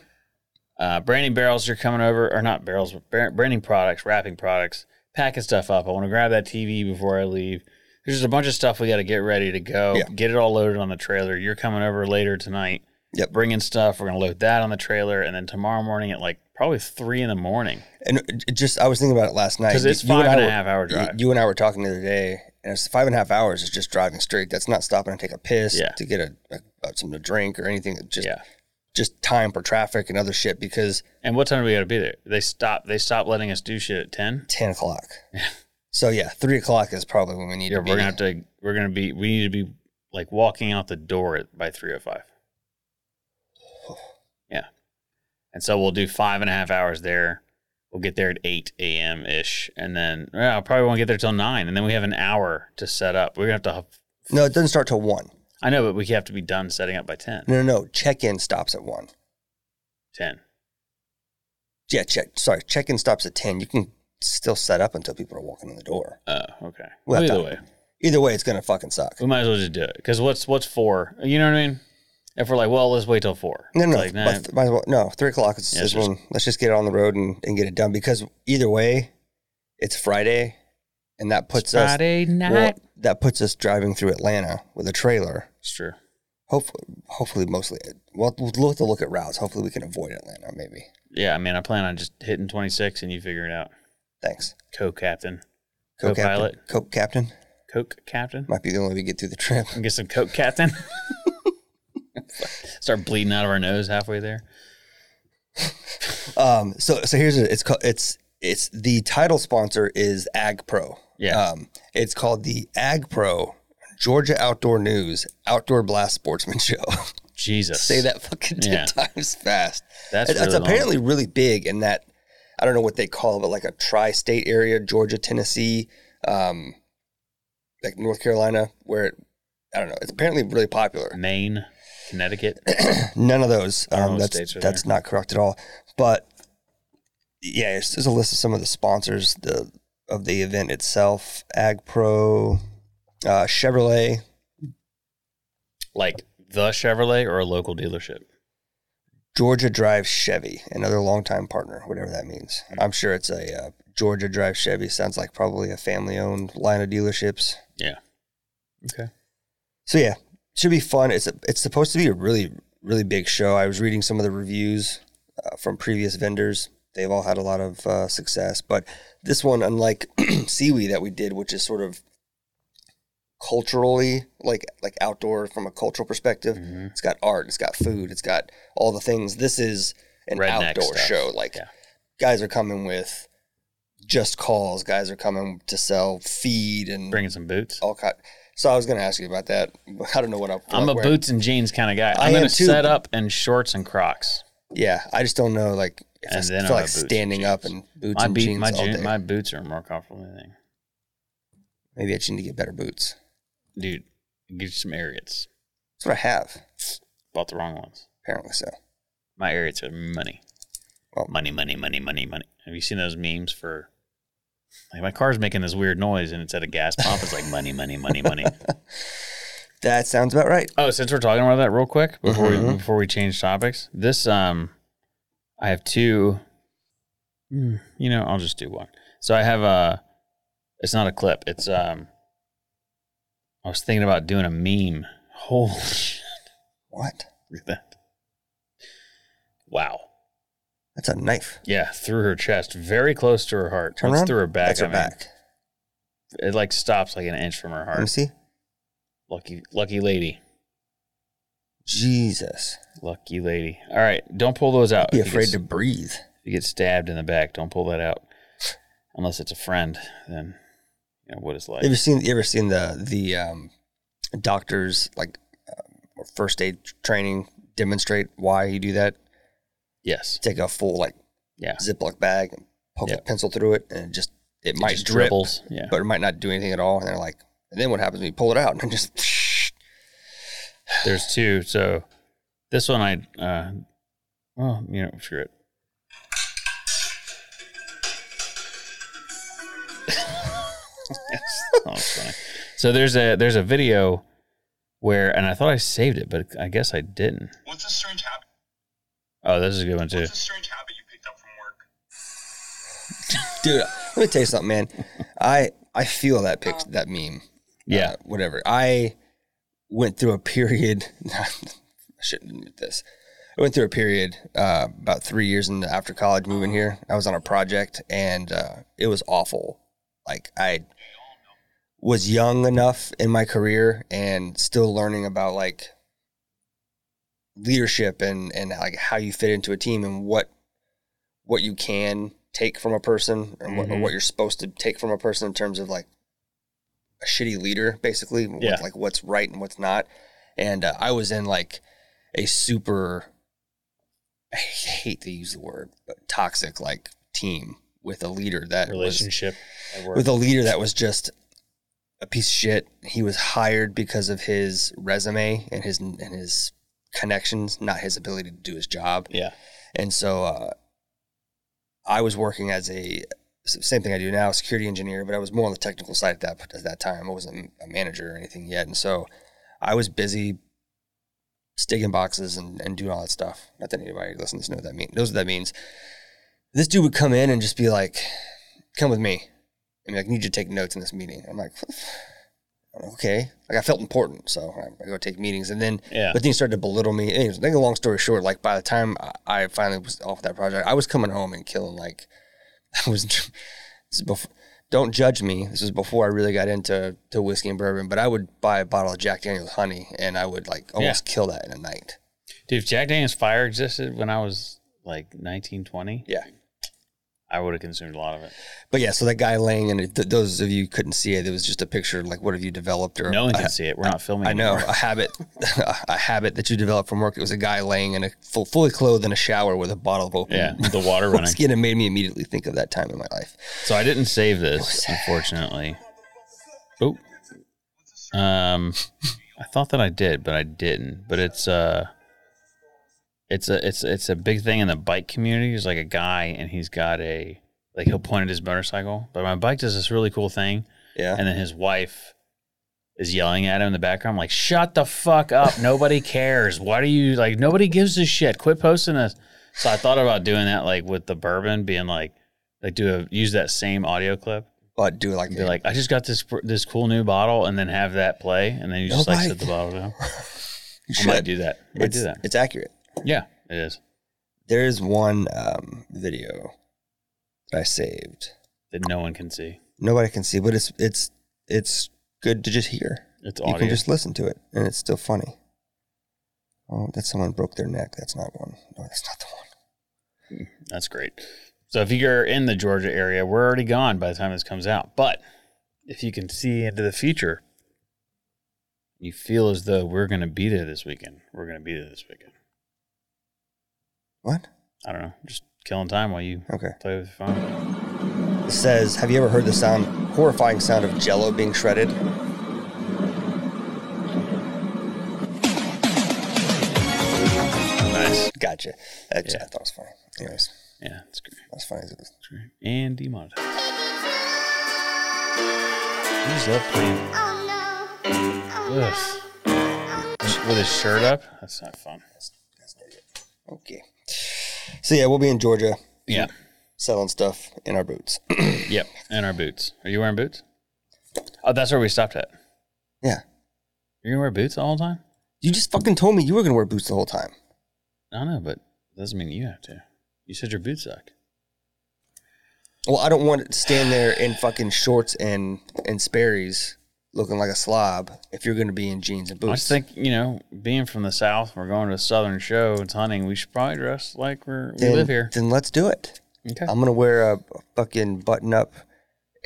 uh, branding barrels you're coming over, or not barrels, but branding products, wrapping products, packing stuff up. I want to grab that TV before I leave. There's just a bunch of stuff we got to get ready to go. Yeah. Get it all loaded on the trailer. You're coming over later tonight. Yep. Bringing stuff. We're gonna load that on the trailer, and then tomorrow morning at like probably three in the morning And just, I was thinking about it last night. because it's You- five and I a were- half hour drive. You and I were talking the other day, and it's five and a half hours is just driving straight. That's not stopping to take a piss, Yeah. to get a, a, a- something to drink or anything. Just yeah. just time for traffic and other shit because And what time do we got to be there? They stop. They stop letting us do shit at ten. ten o'clock. So yeah, three o'clock is probably when we need Yeah, to be. we're gonna have to. We're gonna be. We need to be like walking out the door at, by 305. Yeah. And so we'll do five and a half hours there. We'll get there at 8 a.m. ish. And then well, I probably won't get there till 9. And then we have an hour to set up. We're going to have to, No, it doesn't start till one. I know, but we have to be done setting up by 10. No, no, no. Check in stops at one. 10. Yeah, check. Sorry, check in stops at ten. You can still set up until people are walking in the door. Oh, okay. Well, either way, Either way, it's gonna fucking suck. we might as well just do it. Because what's what's four? You know what I mean? If we're like, well, let's wait till four. No, no, like, nah, but might as well, no. Three o'clock is, Yeah, is it's just- when. Let's just get it on the road and, and get it done because either way, it's Friday, and that puts us Friday night. well, that puts us driving through Atlanta with a trailer. it's true. Hopefully, hopefully, mostly. Well, we'll have to look at routes. Hopefully, we can avoid Atlanta. Maybe. Yeah, I mean, I plan on just hitting 26 and you figure it out. Thanks. Co-captain. Coke Co-pilot. captain. Coke captain Coke captain. might be the only way we get through the trip. And get some Coke captain. Start bleeding out of our nose halfway there. Um, so so here's a, it's called it's it's the title sponsor is Ag Pro. Yeah. Um, it's called the Ag Pro Georgia Outdoor News Outdoor Blast Sportsman Show. Jesus. Say that fucking ten Yeah. times fast. That's it's, really it's long. apparently really big in that I don't know what they call it, but like a tri-state area, Georgia, Tennessee, um, like North Carolina, where it, I don't know. It's apparently really popular. Maine, Connecticut. None of those. I don't know Um, that's that's there. not correct at all. But yeah, there's, there's a list of some of the sponsors the of the event itself: Ag Pro, uh, Chevrolet, like the Chevrolet or a local dealership. Georgia Drive Chevy, another longtime partner, whatever that means. I'm sure it's a uh, Georgia Drive Chevy. Sounds like probably a family-owned line of dealerships. Yeah. Okay. So yeah, should be fun. It's a, it's supposed to be a really really big show. I was reading some of the reviews uh, from previous vendors. They've all had a lot of uh, success, but this one, unlike Seaweed that we did, which is sort of culturally like like outdoor from a cultural perspective, Mm-hmm. it's got art, it's got food, it's got all the things. This is an Redneck outdoor stuff. show. Like Yeah. guys are coming with just calls. Guys are coming to sell feed and Bringing some boots. all kind. So I was going to ask you about that. I don't know what I'm. I'm a wearing. boots and jeans kind of guy. I I'm going to set up in shorts and Crocs. Yeah, I just don't know. Like if And I then feel like boots and standing up and boots My, and beat, jeans my, my boots are more comfortable than anything. Maybe I just need to get better boots. Dude, get you some Ariats. That's what I have. Bought the wrong ones. Apparently so. My Ariats are money. Well- money, money, money, money, money. Have you seen those memes for like my car's making this weird noise and it's at a gas pump? It's like money, money, money, money. That sounds about right. Oh, since we're talking about that real quick before Mhm. we before we change topics, this um, I have two. Hmm, You know, I'll just do one. So I have a. It's not a clip. It's um. I was thinking about doing a meme. Holy shit! What? Look at that. Wow. That's a knife. Yeah, through her chest, very close to her heart. Turn around. through her back. That's her I mean. back. It like stops like an inch from her Let me heart. see. Lucky, lucky lady. Jesus. Lucky lady. All right, don't pull those out. Be If you afraid get- to breathe. If you get stabbed in the back, don't pull that out. Unless it's a friend, then you know what it's like. You seen? You ever seen the the um, doctors like or first aid training demonstrate why you do that? Yes. Take a full like Yeah. Ziploc bag and poke Yep. a pencil through it, and it just it, might just drip, dribbles. Yeah. but it might not do anything at all. And they're like, and then what happens when you pull it out and I'm just There's two. So this one I uh well, you know, screw it. oh, it's funny. So there's a there's a video where and I thought I saved it, but I guess I didn't. What's a strange habit? Oh, this is a good one too. What's a strange habit you picked up from work? dude. Let me tell you something, man. I I feel that pic that meme. Yeah. uh, whatever. I went through a period. I shouldn't admit this. I went through a period uh, about three years in after college, moving here. I was on a project, and uh, it was awful. Like I was young enough in my career and still learning about like leadership and and like how you fit into a team and what what you can take from a person and what, or Mhm. what you're supposed to take from a person in terms of like a shitty leader, basically, with, like what's right and what's not. And uh, I was in like a super, I hate to use the word, but toxic like team with a leader that was Relationship at work. with a leader that was just a piece of shit. He was hired because of his resume and his and his connections, not his ability to do his job. yeah. And so uh, I was working as a same thing I do now, security engineer, but I was more on the technical side at that at that time. I wasn't a manager or anything yet, and so I was busy sticking boxes and, and doing all that stuff. Not that anybody listens to know what that means. Knows what that means. This dude would come in and just be like, "Come with me." I mean, like, I need you to take notes in this meeting. I'm like, okay. Like I felt important, so I, I go take meetings, and then Yeah. but then he started to belittle me. Anyways, make a long story short, like by the time I, I finally was off that project, I was coming home and killing like I was. This is before, don't judge me. This was before I really got into to whiskey and bourbon, but I would buy a bottle of Jack Daniel's honey and I would like almost kill that in a night. Dude, if Jack Daniels Fire existed when I was like 19, 20, Yeah. I would have consumed a lot of it. But yeah, so that guy laying in it, th- those of you couldn't see it, it was just a picture like what have you developed or No one can see it. We're not filming. I know a habit, a habit that you developed from work. It was a guy laying in a full, fully clothed in a shower with a bottle of open Yeah, the water running. whiskey, and made me immediately think of that time in my life. So I didn't save this, unfortunately. Oh, um, I thought that I did, but I didn't. But it's uh, it's a it's it's a big thing in the bike community. There's like a guy, and he's got a like he'll point at his motorcycle, but my bike does this really cool thing, Yeah, and then his wife is yelling at him in the background, like, "Shut the fuck up! Nobody cares. Why do you like? Nobody gives a shit. Quit posting this." So I thought about doing that, like with the bourbon, being like, like do a use that same audio clip but do it like be like, I just got this this cool new bottle, and then have that play, and then you just like set the bottle down. you I might should. do that. I might It's, do that. it's accurate. Yeah, it is. There is one um, video that I saved. That no one can see. Nobody can see, but it's it's it's good to just hear. It's You can just listen to it, and it's still funny. Oh, that someone broke their neck. That's not one. No, that's not the one. That's great. So if you're in the Georgia area, we're already gone by the time this comes out. But if you can see into the future, you feel as though we're going to be there this weekend. We're going to be there this weekend. What? I don't know. Just killing time while you Okay. play with your phone. It says, "Have you ever heard the sound, horrifying sound of Jello being shredded?" Nice. Gotcha. That Yeah. I thought it was funny. Anyways, Yeah, that's great. that's funny. as it was. Great. And demonetized. I just love playing. Oh, Ugh. Oh, with his shirt up? That's not fun. Okay. So yeah, we'll be in Georgia Yeah. selling stuff in our boots. Yep. in our boots. Are you wearing boots? Oh, that's where we stopped at. yeah. You're gonna wear boots all the whole time? You just fucking told me you were gonna wear boots the whole time. I know, but it doesn't mean you have to. You said your boots suck. Well, I don't want to stand there in fucking shorts and and Sperry's looking like a slob if you're gonna be in jeans and boots. I think, you know, being from the south, we're going to a southern show, it's hunting, we should probably dress like we're we then, live here. Then let's do it. Okay. I'm gonna wear a, fucking button up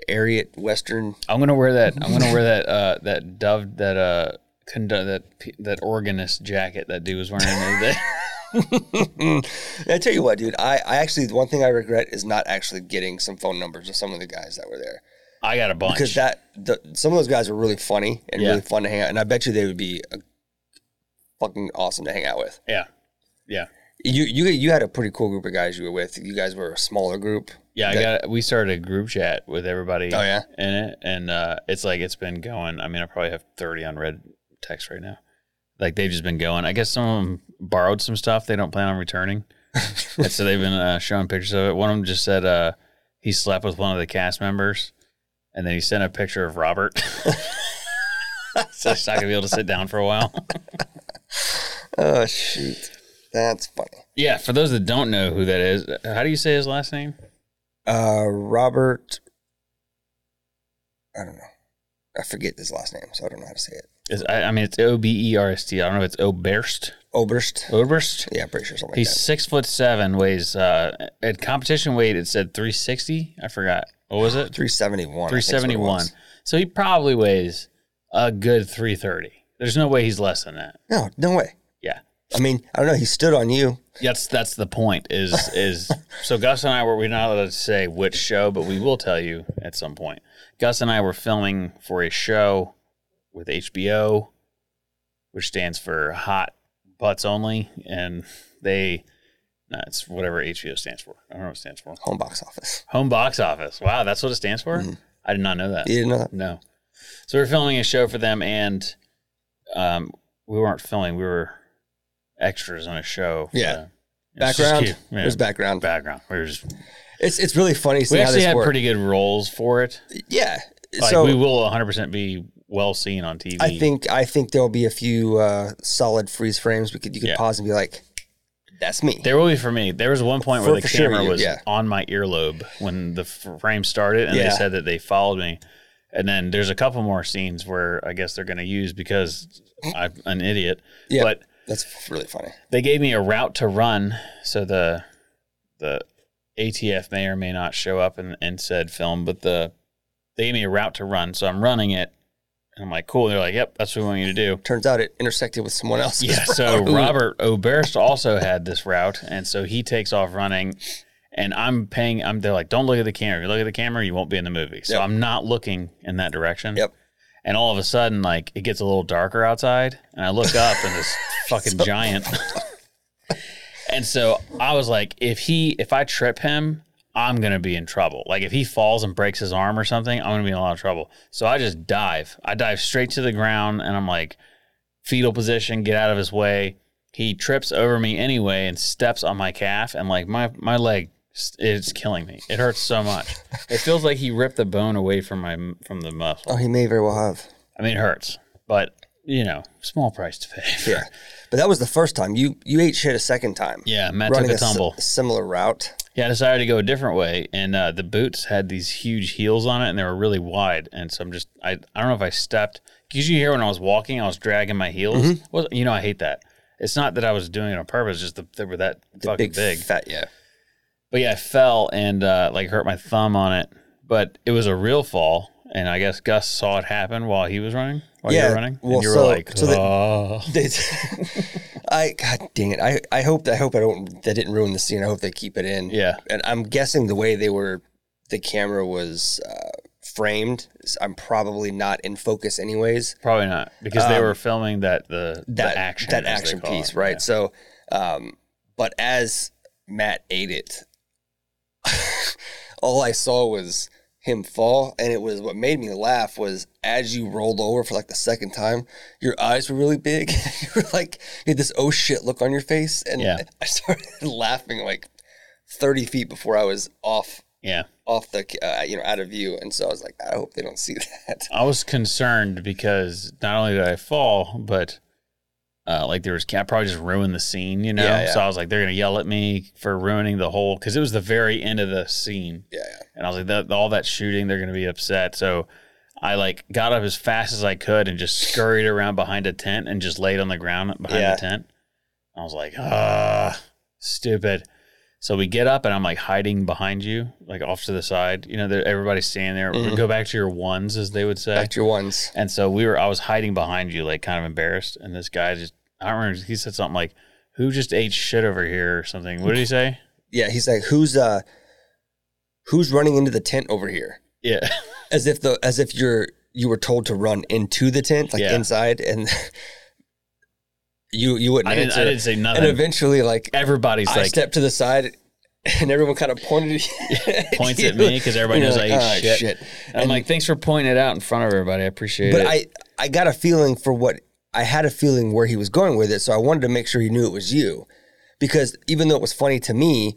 Ariat Western. I'm gonna wear that. I'm gonna wear that. Uh, that dove. That uh, condu- that that organist jacket that dude was wearing the other day. I tell you what, dude. I, I actually the one thing I regret is not actually getting some phone numbers of some of the guys that were there I got a bunch. because that the, some of those guys are really funny and Yeah. really fun to hang out. And I bet you they would be a, fucking awesome to hang out with. yeah, yeah, You you you had a pretty cool group of guys you were with. You guys were a smaller group. yeah. I got. We started a group chat with everybody. Oh, yeah? in it, and uh, it's like it's been going. I mean, I probably have 30 unread texts right now. Like they've just been going. I guess some of them borrowed some stuff they don't plan on returning, and so they've been uh, showing pictures of it. One of them just said uh, he slept with one of the cast members, and then he sent a picture of Robert. so he's not gonna be able to sit down for a while. Oh shoot, that's funny. Yeah, for those that don't know who that is, how do you say his last name? Uh, Robert. I don't know. I forget his last name, so I don't know how to say it. Is I, I mean, it's O B E R S T. I don't know if it's Oberst. Oberst. Oberst. Yeah, I'm pretty sure something like He's that. six foot seven, weighs uh, at competition weight. It said three sixty. I forgot What was it? 371. I think Three is what it seventy one. was. So he probably weighs a good three thirty. There's no way he's less than that. No, no way. Yeah. I mean, I don't know. He stood on you. That's that's the point. Is is so Gus and I were we're not allowed to say which show, but we will tell you at some point. Gus and I were filming for a show with HBO, which stands for Hot Butts Only, and they no, it's whatever HBO stands for. I don't know what it stands for. Home box office. Home Box Office. Wow, that's what it stands for. I did not know that. You didn't know that? No. So we are filming a show for them, and um, we weren't filming. We were extras on a show. Yeah. them. It was just Background. Yeah. There's background. Background. We were just. It's it's really funny We actually had worked. pretty good roles for it. yeah. Like so we will 100 percent be well seen on TV. I think I think there'll be a few uh, solid freeze frames. We could you could Yeah. pause and be like, "That's me." there will be for me. There was one point where the for sure camera was yeah. on my earlobe when the frame started, and Yeah. they said that they followed me. And then there's a couple more scenes where I guess they're going to use because I'm an idiot. Yeah. But That's really funny. they gave me a route to run, so the the ATF may or may not show up in, in said film, but the they gave me a route to run, so I'm running it, and I'm like, cool. They're like, yep, that's what we want you to do. Turns out it intersected with someone else. Yeah. So. Robert Oberst also had this route, and so he takes off running, and I'm paying. I'm they're like, don't look at the camera. If you look at the camera, you won't be in the movie. So Yep. I'm not looking in that direction. Yep. And all of a sudden, like it gets a little darker outside, and I look up, and this fucking giant. and so I was like, if he, if I trip him, I'm gonna be in trouble. Like if he falls and breaks his arm or something, I'm gonna be in a lot of trouble. So I just dive. I dive straight to the ground, and I'm like, fetal position, get out of his way. He trips over me anyway and steps on my calf, and like my my leg, it's killing me. It hurts so much. It feels like he ripped the bone away from my from the muscle. Oh, he may very well have. I mean, it hurts, but you know, small price to pay. for- Yeah, but that was the first time you you ate shit a second time. yeah. Matt running took a tumble. similar route. Yeah, I decided to go a different way, and uh, the boots had these huge heels on it, and they were really wide. And so I'm just, I, I don't know if I stepped. Because you hear when I was walking, I was dragging my heels. Mm-hmm. Well, you know, I hate that. It's not that I was doing it on purpose; just that they were that The fucking big, big. fat. Yeah. But yeah, I fell and uh, like hurt my thumb on it. But it was a real fall, and I guess Gus saw it happen while he was running. While you were running, well, and you were so- like, so "Oh." They- I God dang it! I I hope I hope I don't that didn't ruin the scene. I hope they keep it in. Yeah. and I'm guessing the way they were, the camera was uh, framed. I'm probably not in focus anyways. probably not because they Um, were filming that the That the action that action piece, it. right? Yeah. So, um, but as Matt ate it, all I saw was him fall, and it was what made me laugh was as you rolled over for like the second time, your eyes were really big. you were like you had this oh shit look on your face, and Yeah. I started laughing like thirty feet before I was off Yeah. off the uh, you know out of view, and so I was like, I hope they don't see that. I was concerned because not only did I fall, but uh, like there was, I probably just ruined the scene, you know? Yeah, yeah. So I was like, they're going to yell at me for ruining the whole, because it was the very end of the scene. Yeah, yeah. And I was like, that, all that shooting, they're going to be upset. So I like got up as fast as I could and just scurried around behind a tent and just laid on the ground behind Yeah. the tent. I was like, ah, stupid. So we get up and I'm like hiding behind you, like off to the side. You know, everybody's standing there. Mhm. Go back to your ones, as they would say. Back to your ones. And so we were, I was hiding behind you, like kind of embarrassed. And this guy just, I don't remember, he said something like, who just ate shit over here or something. What did he say? Yeah, he's like, who's uh, who's running into the tent over here? Yeah. as if the as if you're you were told to run into the tent, like Yeah. inside, and you you wouldn't I didn't, answer. I didn't say nothing. and eventually, like Everybody's I like, stepped to the side, and everyone kind of pointed, at points at me because everybody And knows you're I like, eat "Ah, shit. And I'm like, thanks for pointing it out in front of everybody. I appreciate but it. But I I got a feeling for what I had a feeling where he was going with it, so I wanted to make sure he knew it was you, because even though it was funny to me.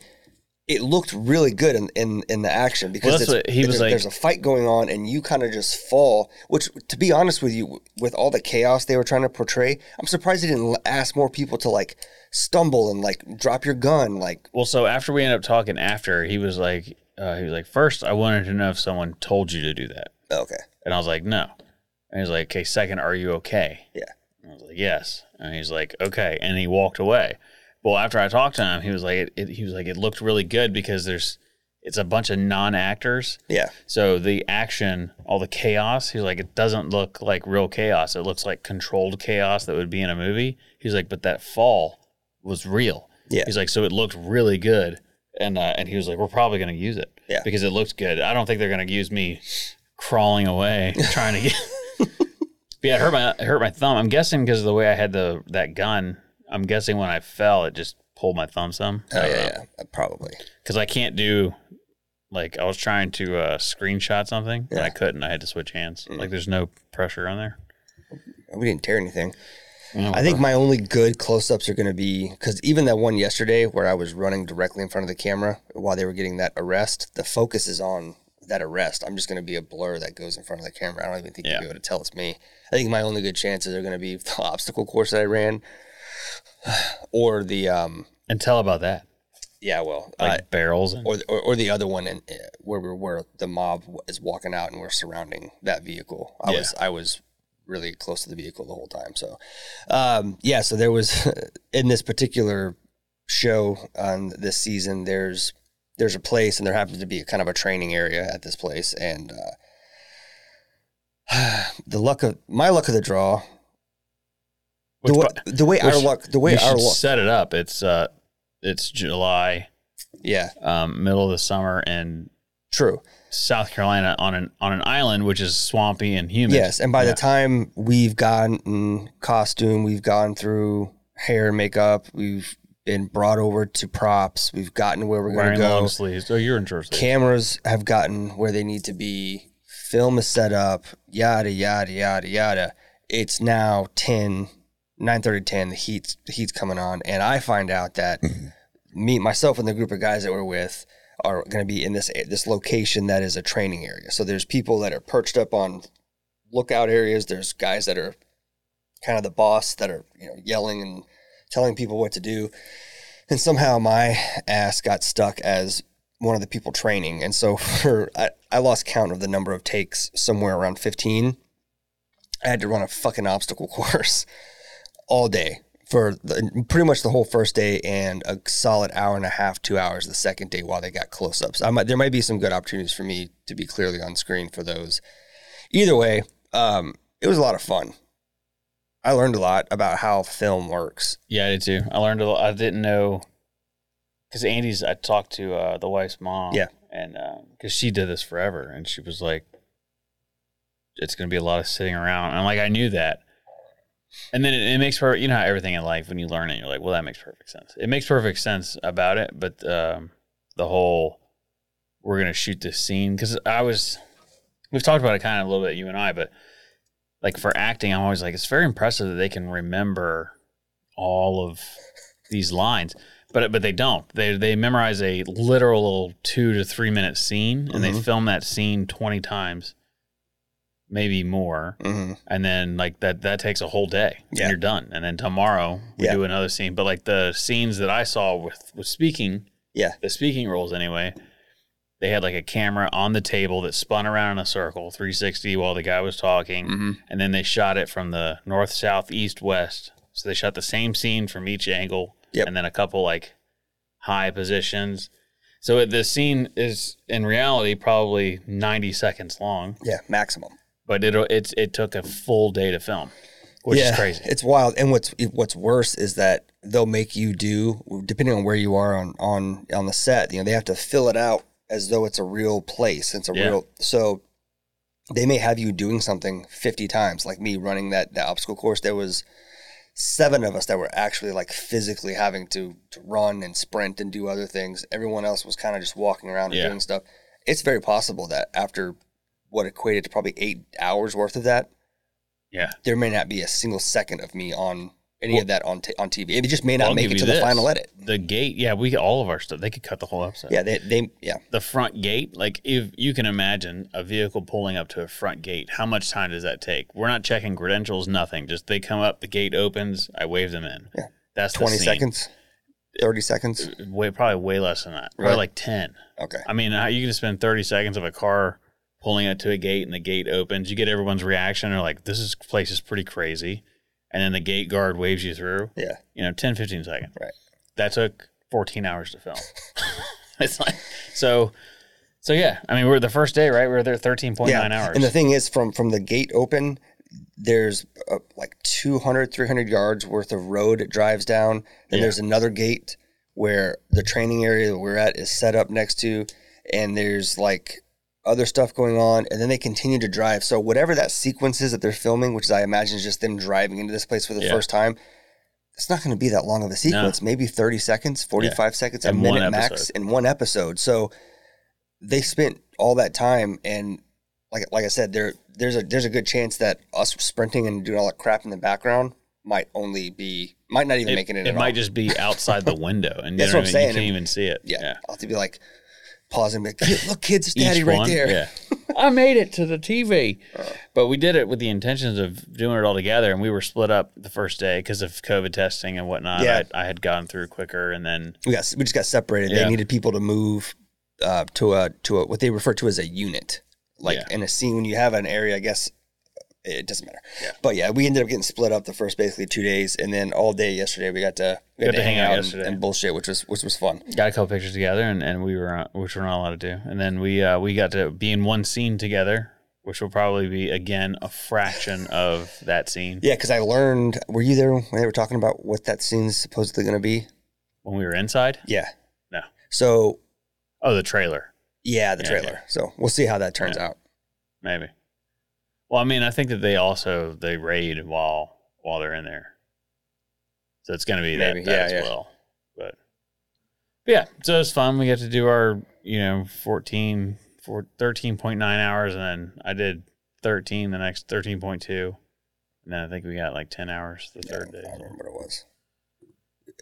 It looked really good in, in, in the action because Well, he was there's, like- there's a fight going on and you kind of just fall. Which, to be honest with you, with all the chaos they were trying to portray, I'm surprised they didn't ask more people to like stumble and like drop your gun. Like, well, so after we ended up talking after, he was like, uh, he was like, first, I wanted to know if someone told you to do that. okay, And I was like, no. And he's like, okay, second, are you okay? Yeah. And I was like, yes. And he's like, okay. And he walked away. Well, after I talked to him, he was like, it, it, he was like, it looked really good because there's, it's a bunch of non-actors. Yeah. So the action, all the chaos, he's like, it doesn't look like real chaos. It looks like controlled chaos that would be in a movie. He's like, but that fall was real. Yeah. He's like, so it looked really good. And uh, and he was like, we're probably going to use it. Yeah. Because it looked good. I don't think they're going to use me crawling away trying to get. Yeah, it hurt my it hurt my thumb. I'm guessing because of the way I had the that gun. I'm guessing when I fell, it just pulled my thumb some. Oh yeah, yeah, uh, probably. Because I can't do like I was trying to uh, screenshot something and I couldn't. I had to switch hands. Like there's no pressure on there. We didn't tear anything. Yeah, I think my only good close-ups are going to be because even that one yesterday where I was running directly in front of the camera while they were getting that arrest, the focus is on that arrest. I'm just going to be a blur that goes in front of the camera. I don't even think Yeah. you'll be able to tell it's me. I think my only good chances are going to be the obstacle course that I ran, or the um and tell about that. yeah well Like uh, barrels and or, or or the other one in, uh, where we where the mob is walking out and we're surrounding that vehicle. I Yeah. was I was really close to the vehicle the whole time. So um, yeah, so there was in this particular show on this season. There's there's a place and there happens to be a kind of a training area at this place and. Uh, the luck of my luck of the draw. The, Which bu- the way our luck, the way our luck, set it up. It's uh it's July, yeah, um, middle of the summer and true. South Carolina on an on an island which is swampy and humid. Yes, and by Yeah. the time we've gotten costume, we've gone through hair and makeup, we've been brought over to props, we've gotten where we're going to go. long sleeves. Oh, you're in short sleeves. Cameras have gotten where they need to be. Film is set up. Yada yada yada yada. It's now 10, 9.30, 10. The heat's the heat's coming on, and I find out that me, myself, and the group of guys that we're with are going to be in this this location that is a training area. So there's people that are perched up on lookout areas. There's guys that are kind of the boss that are you know yelling and telling people what to do. And somehow my ass got stuck as one of the people training. And so for I, I lost count of the number of takes somewhere around 15. I had to run a fucking obstacle course all day for the, pretty much the whole first day and a solid hour and a half, two hours the second day while they got close ups. I might, there might be some good opportunities for me to be clearly on screen for those. Either way, um, it was a lot of fun. I learned a lot about how film works. Yeah, I did too. I learned a lot. I didn't know because Andy's. I talked to uh, the wife's mom. Yeah. and because she did this forever, and she was like, "It's going to be a lot of sitting around." And I'm like, I knew that. And then it, it makes perfect. You know how everything in life, when you learn it, you're like, "Well, that makes perfect sense." It makes perfect sense about it, but um, the whole we're going to shoot this scene because I was. We've talked about it kind of a little bit, you and I, but like for acting, I'm always like, it's very impressive that they can remember all of these lines, but but they don't. They they memorize a literal two to three minute scene, and they Mhm. film that scene twenty times, maybe more, Mm-hmm. and then like that that takes a whole day, Yeah. and you're done. And then tomorrow we Yeah. do another scene. But like the scenes that I saw with with speaking, Yeah. the speaking roles anyway. They had like a camera on the table that spun around in a circle, 360, while the guy was talking Mm-hmm. and then they shot it from the north, south, east, west. So they shot the same scene from each angle, Yep. and then a couple like high positions. So the scene is in reality probably ninety seconds long, Yeah, maximum. But it it's it took a full day to film, which is crazy. It's wild. And what's what's worse is that they'll make you do depending on where you are on on on the set. You know, they have to fill it out as though it's a real place. It's a Yeah. real so. They may have you doing something fifty times, like me running that that obstacle course. There was seven of us that were actually like physically having to to run and sprint and do other things. Everyone else was kind of just walking around and Yeah. doing stuff. It's very possible that after what equated to probably eight hours worth of that, yeah, there may not be a single second of me on any of that on t- on TV. It just may not I'll make it to the final edit. The gate, yeah, we all of our stuff. They could cut the whole episode. Yeah, they they yeah the front gate, like if you can imagine a vehicle pulling up to a front gate, how much time does that take? We're not checking credentials, nothing. Just they come up, the gate opens, I wave them in. Yeah. That's the twenty seconds, thirty seconds. Uh, way probably way less than that. Probably Right. like ten. Okay, I mean, you can spend thirty seconds of a car pulling up to a gate and the gate opens. You get everyone's reaction. They're like, "This is place is pretty crazy," and then the gate guard waves you through. yeah, You know, 10, 15 seconds. Right. That took fourteen hours to film. it's like so. So yeah, I mean, we're the first day, right? We were there thirteen point nine hours. And the thing is, from from the gate open, there's uh, like 200, 300 yards worth of road it drives down. Then Yeah. there's another gate where the training area that we're at is set up next to, and there's like other stuff going on. And then they continue to drive. So whatever that sequence is that they're filming, which is I imagine is just them driving into this place for the Yeah. first time. It's not going to be that long of a sequence. Maybe 30 seconds, 45 seconds, a In minute max in one episode. So they spent all that time and like like I said, there there's a there's a good chance that us sprinting and doing all that crap in the background might only be might not even it, make it in it might all. just be outside the window, and That's what I'm saying. You can't even see it. yeah, I'll have to be like pausing, like, look, kids, daddy right there. Yeah, I made it to the TV, but we did it with the intentions of doing it all together, and we were split up the first day because of COVID testing and whatnot. Yeah. I, I had gone through quicker, and then We got we just got separated. Yeah. They needed people to move uh, to a to a what they refer to as a unit, like Yeah. in a scene when you have an area. I guess it doesn't matter. But yeah, we ended up getting split up the first basically two days, and then all day yesterday we got to we got to hang out and, and bullshit, which was which was fun. got a couple pictures together, and, and we were uh, which we're not allowed to do, and then we uh, we got to be in one scene together, which will probably be again a fraction of that scene Yeah, because I learned. Were you there when they were talking about what that scene's supposedly going to be? when we were inside. Yeah. No. So Oh, the trailer. yeah, the Yeah, trailer. So we'll see how that turns Yeah. out. Maybe. Well, I mean, I think that they also they raid while while they're in there, so it's going to be that, Maybe, that yeah, as yeah. well. But, but yeah, so it's fun. We got to do our you know 14, four, 13.9 hours, and then I did thirteen the next thirteen point two, and then I think we got like ten hours the Yeah, third I day. don't remember what it was.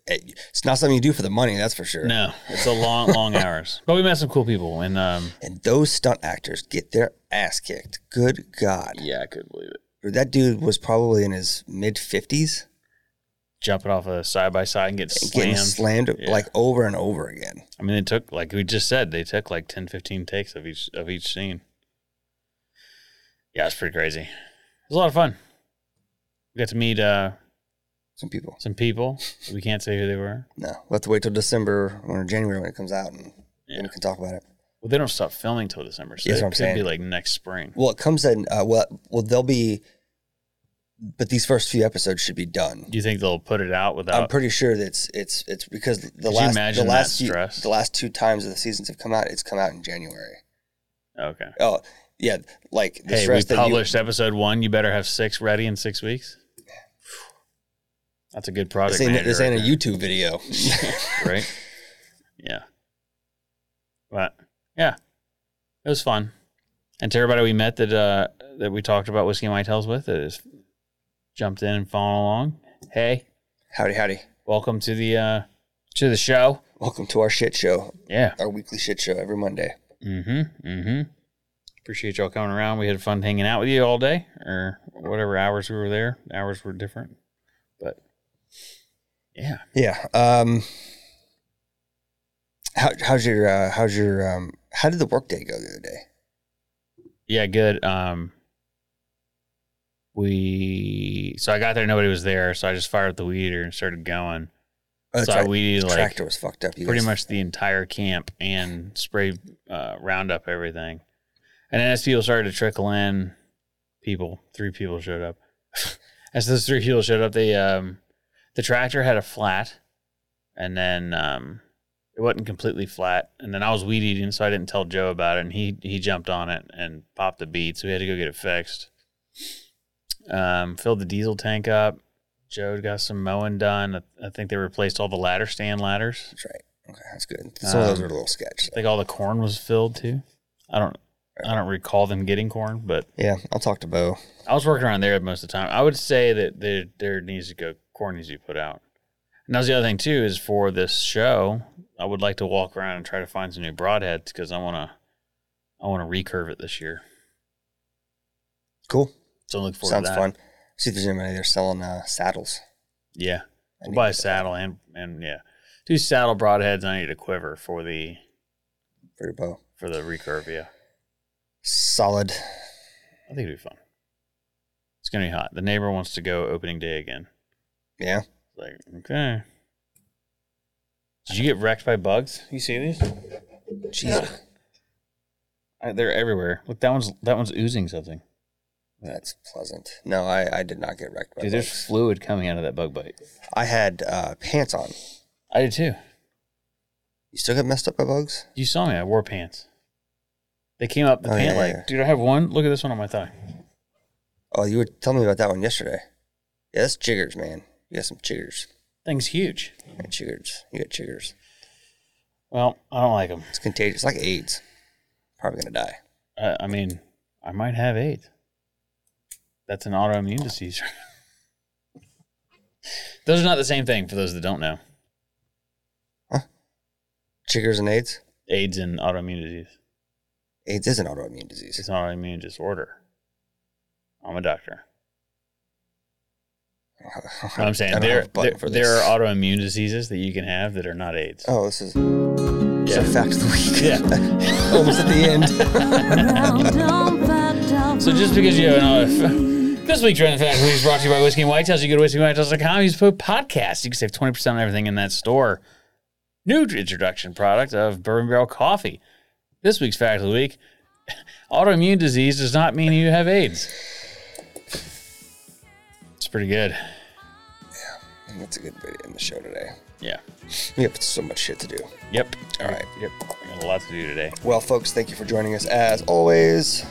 It- It's not something you do for the money, that's for sure. No, it's a long, long hours, but we met some cool people, and um, And those stunt actors get their ass kicked. Good God. yeah, I couldn't believe it. That dude was probably in his mid 50s Jumping off a side by side and get and getting slammed. slammed Yeah. like over and over again. I mean, it took like we just said they took like 10, 15 takes of each of each scene. Yeah, it's pretty crazy. It was a lot of fun. We got to meet uh, Some people. some people. We can't say who they were. No, we'll have to wait till December or January when it comes out and Yeah. then we can talk about it. Well, they don't stop filming till December, so That's it what I'm could saying. be like next spring. Well, it comes in, uh, well, well, they'll be, but these first few episodes should be done. Do you think they'll put it out without? I'm pretty sure that it's it's it's because the you last imagine the that last few, stress? the last two times of the seasons have come out, it's come out in January. okay. Oh yeah, like the Hey, we stress that you- published episode one. You better have six ready in six weeks. That's a good project. This ain't, this right a. YouTube video. right? Yeah. But yeah, it was fun. And to everybody we met that uh, that we talked about whiskey and white tails with, that has jumped in and following along. Hey, howdy, howdy. welcome to the uh, to the show. Welcome to our shit show, Yeah. our weekly shit show every Monday. Mm-hmm. Mm-hmm. Appreciate y'all coming around. We had fun hanging out with you all day, or whatever hours we were there. Hours were different, yeah. Yeah. Um. How, how's your uh, how's your um how did the workday go the other day? Yeah, good. Um, we so I got there, nobody was there, so I just fired up the weed eater and started going. Oh, so I right. weeded like tractor was fucked up. You pretty guys- much the entire camp and sprayed uh, Roundup everything. And then as people started to trickle in, people, three people showed up. as those three people showed up, they um, the tractor had a flat, and then um, it wasn't completely flat. And then I was weed eating, so I didn't tell Joe about it, and he he jumped on it and popped the bead, so we had to go get it fixed. Um, filled the diesel tank up. Joe got some mowing done. I- think they replaced all the ladder stand ladders. That's right. Okay, that's good. Some of those Um, are a little sketch. I think all the corn was filled too. I don't I don't recall them getting corn, but Yeah, I'll talk to Bo. I was working around there most of the time. I would say that there there needs to go corn you put out. And that's the other thing too is for this show, I would like to walk around and try to find some new broadheads because I want to I want to recurve it this year. Cool. So look forward Sounds to that. fun. See if there's anybody there selling uh, saddles. Yeah, I I'll buy a saddle and and yeah, two saddle broadheads. I need a quiver for the for your bow. for the recurve. Yeah, Solid. I think it'd be fun. It's gonna be hot. The neighbor wants to go opening day again. Yeah. Like, okay. Did you get wrecked by bugs? You see these? Jesus. I, they're everywhere. Look, that one's that one's oozing something. That's pleasant. No, I, I did not get wrecked by Dude, there's fluid coming out of that bug bite. I had uh, pants on. I did too. You still get messed up by bugs? You saw me. I wore pants. They came up the Oh, pant yeah, like, yeah. dude, I have one. Look at this one on my thigh. Oh, you were telling me about that one yesterday. Yeah, that's chiggers, man. You got some chiggers. Thing's huge. You got chiggers. You got chiggers. Well, I don't like them. It's contagious. It's like AIDS. Probably gonna die. Uh, I mean, I might have AIDS. That's an autoimmune disease. those are not the same thing for those that don't know. huh? Chiggers and AIDS. AIDS and autoimmune disease. AIDS is an autoimmune disease. It's an autoimmune disorder. I'm a doctor. What I'm saying there, have a button there, there are autoimmune diseases that you can have that are not AIDS. Oh, this is it's a fact of the week. Yeah. Almost at the end. So just because you have an uh, this week's Random Fact of the Week is brought to you by Whiskey and White Whitetails. You go to whiskeyandwhitetails.com, use code podcast. You can save 20% on everything in that store. New introduction product of Bourbon Barrel Coffee. This week's Fact of the Week autoimmune disease does not mean you have AIDS. Pretty good. Yeah, and that's a good way to end the show today. Yeah. We have so much shit to do. Yep. All right. Yep. We got a lot to do today. Well, folks, thank you for joining us as always.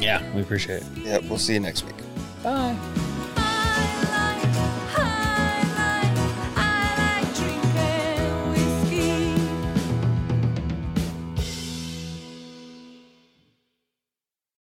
Yeah, we appreciate it. Yep, we'll see you next week. Bye.